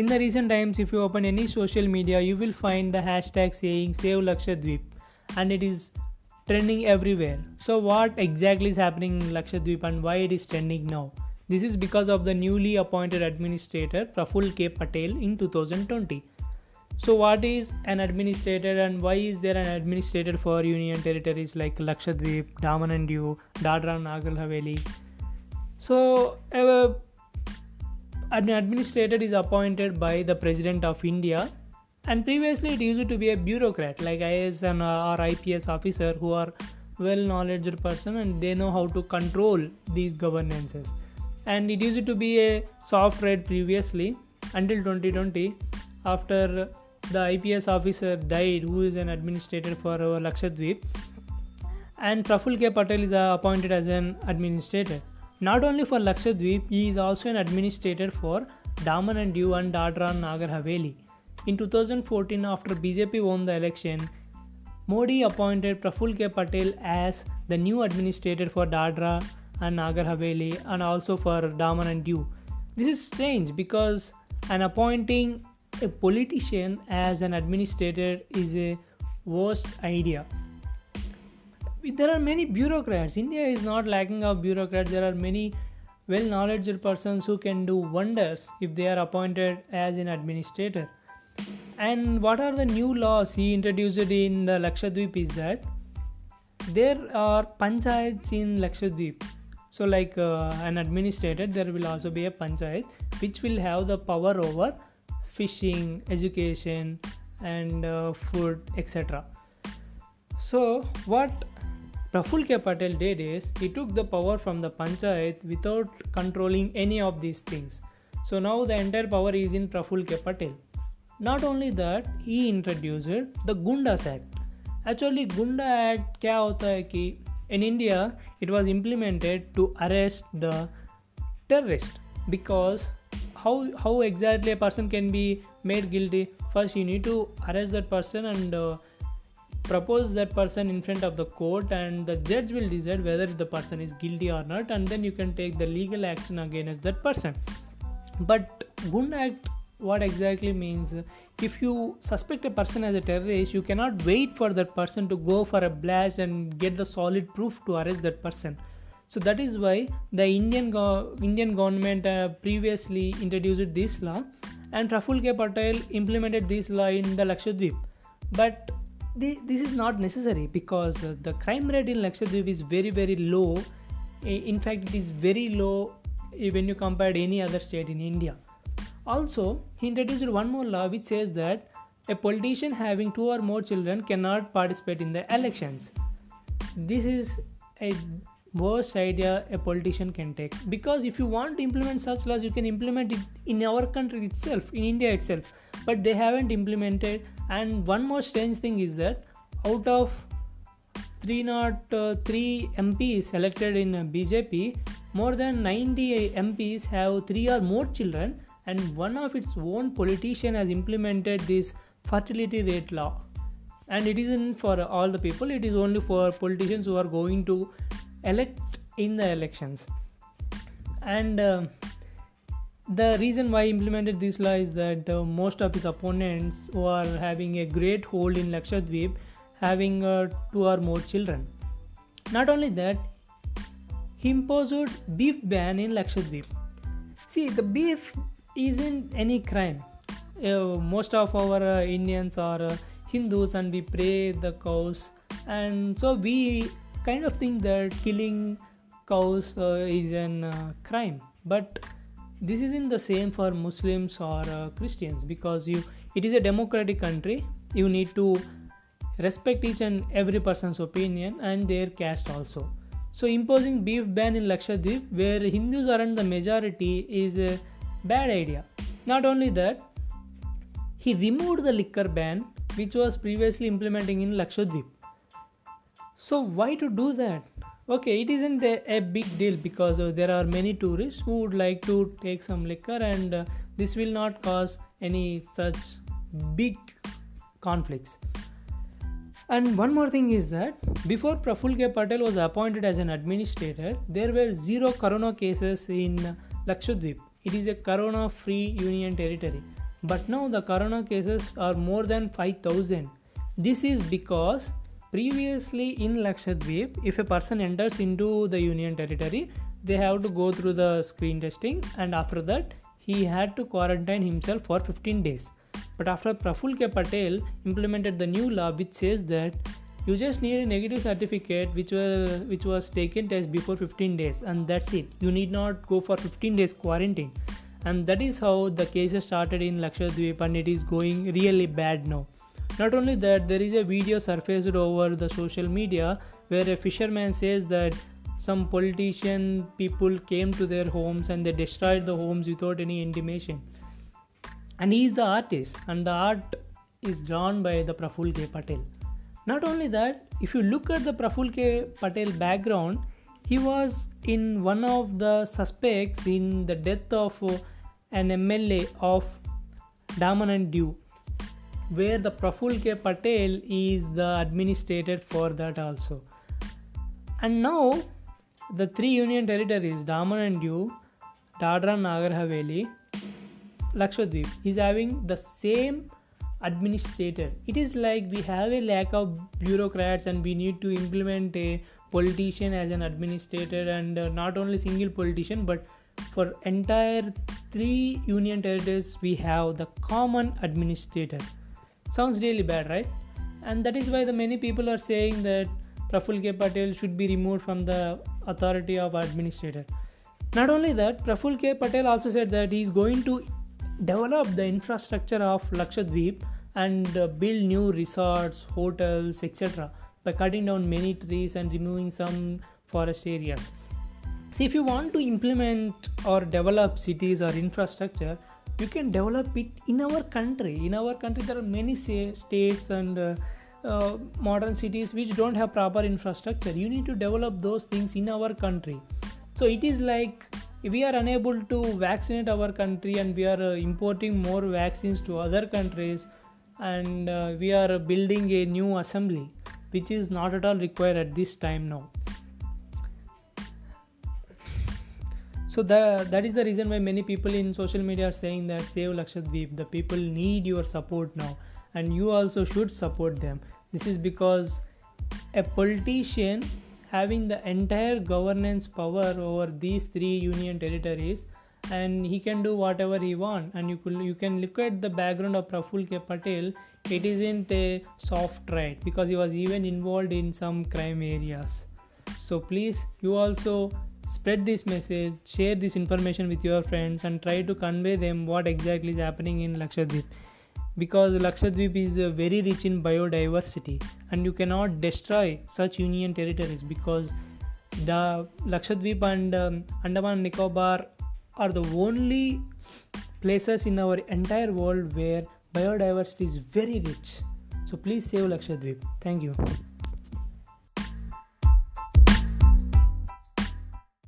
in the recent times, if you open any social media, you will find the hashtag saying Save Lakshadweep and it is trending everywhere. So, what exactly is happening in Lakshadweep and why it is trending now? This is because of the newly appointed administrator Praful K. Patel in 2020. So, what is an administrator and why is there an administrator for union territories like Lakshadweep, Daman and Diu, Dadra and Nagar Haveli? So, uh, an administrator is appointed by the President of India. And previously it used to be a bureaucrat like IAS uh, or IPS officer who are well knowledgeable person and they know how to control these governances. And it used to be a soft red previously until 2020 after the IPS officer died who is an administrator for our Lakshadweep. And Praful K. Patel is uh, appointed as an administrator not only for Lakshadweep he is also an administrator for Daman and Diu and Dadra and Nagar Haveli in 2014, after BJP won the election, Modi appointed Praful K. Patel as the new administrator for Dadra and Nagar Haveli and also for Daman and Diu. This is strange because an appointing a politician as an administrator is a worst idea. There are many bureaucrats. India is not lacking of bureaucrats. There are many well knowledgeable persons who can do wonders if they are appointed as an administrator and what are the new laws he introduced in the Lakshadweep is that there are panchayats in Lakshadweep. So, like uh, an administrator, there will also be a panchayat which will have the power over fishing, education, and uh, food, etc. So, what Praful K. Patel did is he took the power from the panchayat without controlling any of these things. So now the entire power is in Praful K. Patel. Not only that, he introduced the Gundas Act. Actually, Gunda Act क्या होता in India it was implemented to arrest the terrorist because how how exactly a person can be made guilty first you need to arrest that person and uh, propose that person in front of the court and the judge will decide whether the person is guilty or not and then you can take the legal action against that person. But gun Act what exactly means if you suspect a person as a terrorist you cannot wait for that person to go for a blast and get the solid proof to arrest that person. So that is why the indian go- indian government uh, previously introduced this law and Praful K. Patel implemented this law in the Lakshadweep. But this is not necessary because the crime rate in Lakshadweep is very very low in fact it is very low eh, when you compare any other state in India also, he introduced one more law which says that a politician having two or more children cannot participate in the elections. This is a worst idea a politician can take because if you want to implement such laws, you can implement it in our country itself, in India itself, but they haven't implemented. And one more strange thing is that out of 303 MPs elected in BJP, more than 90 MPs have three or more children and one of its own politician has implemented this fertility rate law. And it isn't for all the people it is only for politicians who are going to elect in the elections. And uh, the reason why he implemented this law is that uh, most of his opponents who are having a great hold in Lakshadweep having uh, two or more children. Not only that, he imposed beef ban in Lakshadweep. See, the beef isn't any crime. Uh, most of our uh, Indians are uh, Hindus and we pray the cows, and so we kind of think that killing cows uh, is a crime. But this isn't the same for Muslims or uh, Christians because you it is a democratic country. You need to respect each and every person's opinion and their caste also. So imposing beef ban in Lakshadweep, where Hindus aren't the majority, is a Bad idea. Not only that, he removed the liquor ban which was previously implementing in Lakshadweep. So why to do that? Okay, it isn't a, a big deal because uh, there are many tourists who would like to take some liquor and uh, this will not cause any such big conflicts. And one more thing is that before Praful K. Patel was appointed as an administrator, there were zero corona cases in Lakshadweep. It is a corona free union territory. but now the corona cases are more than 5000 this is because previously in lakshadweep if a person enters into the union territory they have to go through the screen testing and after that he had to quarantine himself for 15 days. But after Praful K. Patel implemented the new law which says that you just need a negative certificate which was which was taken test before 15 days and that's it. You need not go for 15 days quarantine. And that is how the cases started in Lakshadweep and it is going really bad now not only that there is a video surfaced over the social media where a fisherman says that some politician people came to their homes and they destroyed the homes without any intimation and he is the artist and the art is drawn by the Praful K. Patel not only that, if you look at the Praful K. Patel background, he was in one of the suspects in the death of uh, an MLA of Daman and Diu, where the Praful K. Patel is the administrator for that also. And now, the three union territories, Daman and Diu, Dadra Nagar Haveli, Lakshadweep, is having the same administrator it is like we have a lack of bureaucrats and we need to implement a politician as an administrator and uh, not only single politician but for entire three union territories we have the common administrator sounds really bad right and that is why the many people are saying that Praful K. Patel should be removed from the authority of administrator. Not only that, Praful K. Patel also said that he is going to develop the infrastructure of Lakshadweep and uh, build new resorts, hotels, etc. by cutting down many trees and removing some forest areas. See, if you want to implement or develop cities or infrastructure, you can develop it in our country. In our country, there are many say, states and uh, uh, modern cities which don't have proper infrastructure. You need to develop those things in our country. So it is like we are unable to vaccinate our country and we are uh, importing more vaccines to other countries and uh, we are building a new assembly which is not at all required at this time now so that, that is the reason why many people in social media are saying that save lakshadweep the people need your support now and you also should support them. This is because a politician having the entire governance power over these three union territories and he can do whatever he want and you could you can look at the background of Praful K. Patel it isn't a soft right because he was even involved in some crime areas. So please you also spread this message share this information with your friends and try to convey them what exactly is happening in Lakshadweep because Lakshadweep is uh, very rich in biodiversity and you cannot destroy such union territories because the Lakshadweep and um, Andaman Nicobar are the only places in our entire world where biodiversity is very rich. So please save Lakshadweep. Thank you.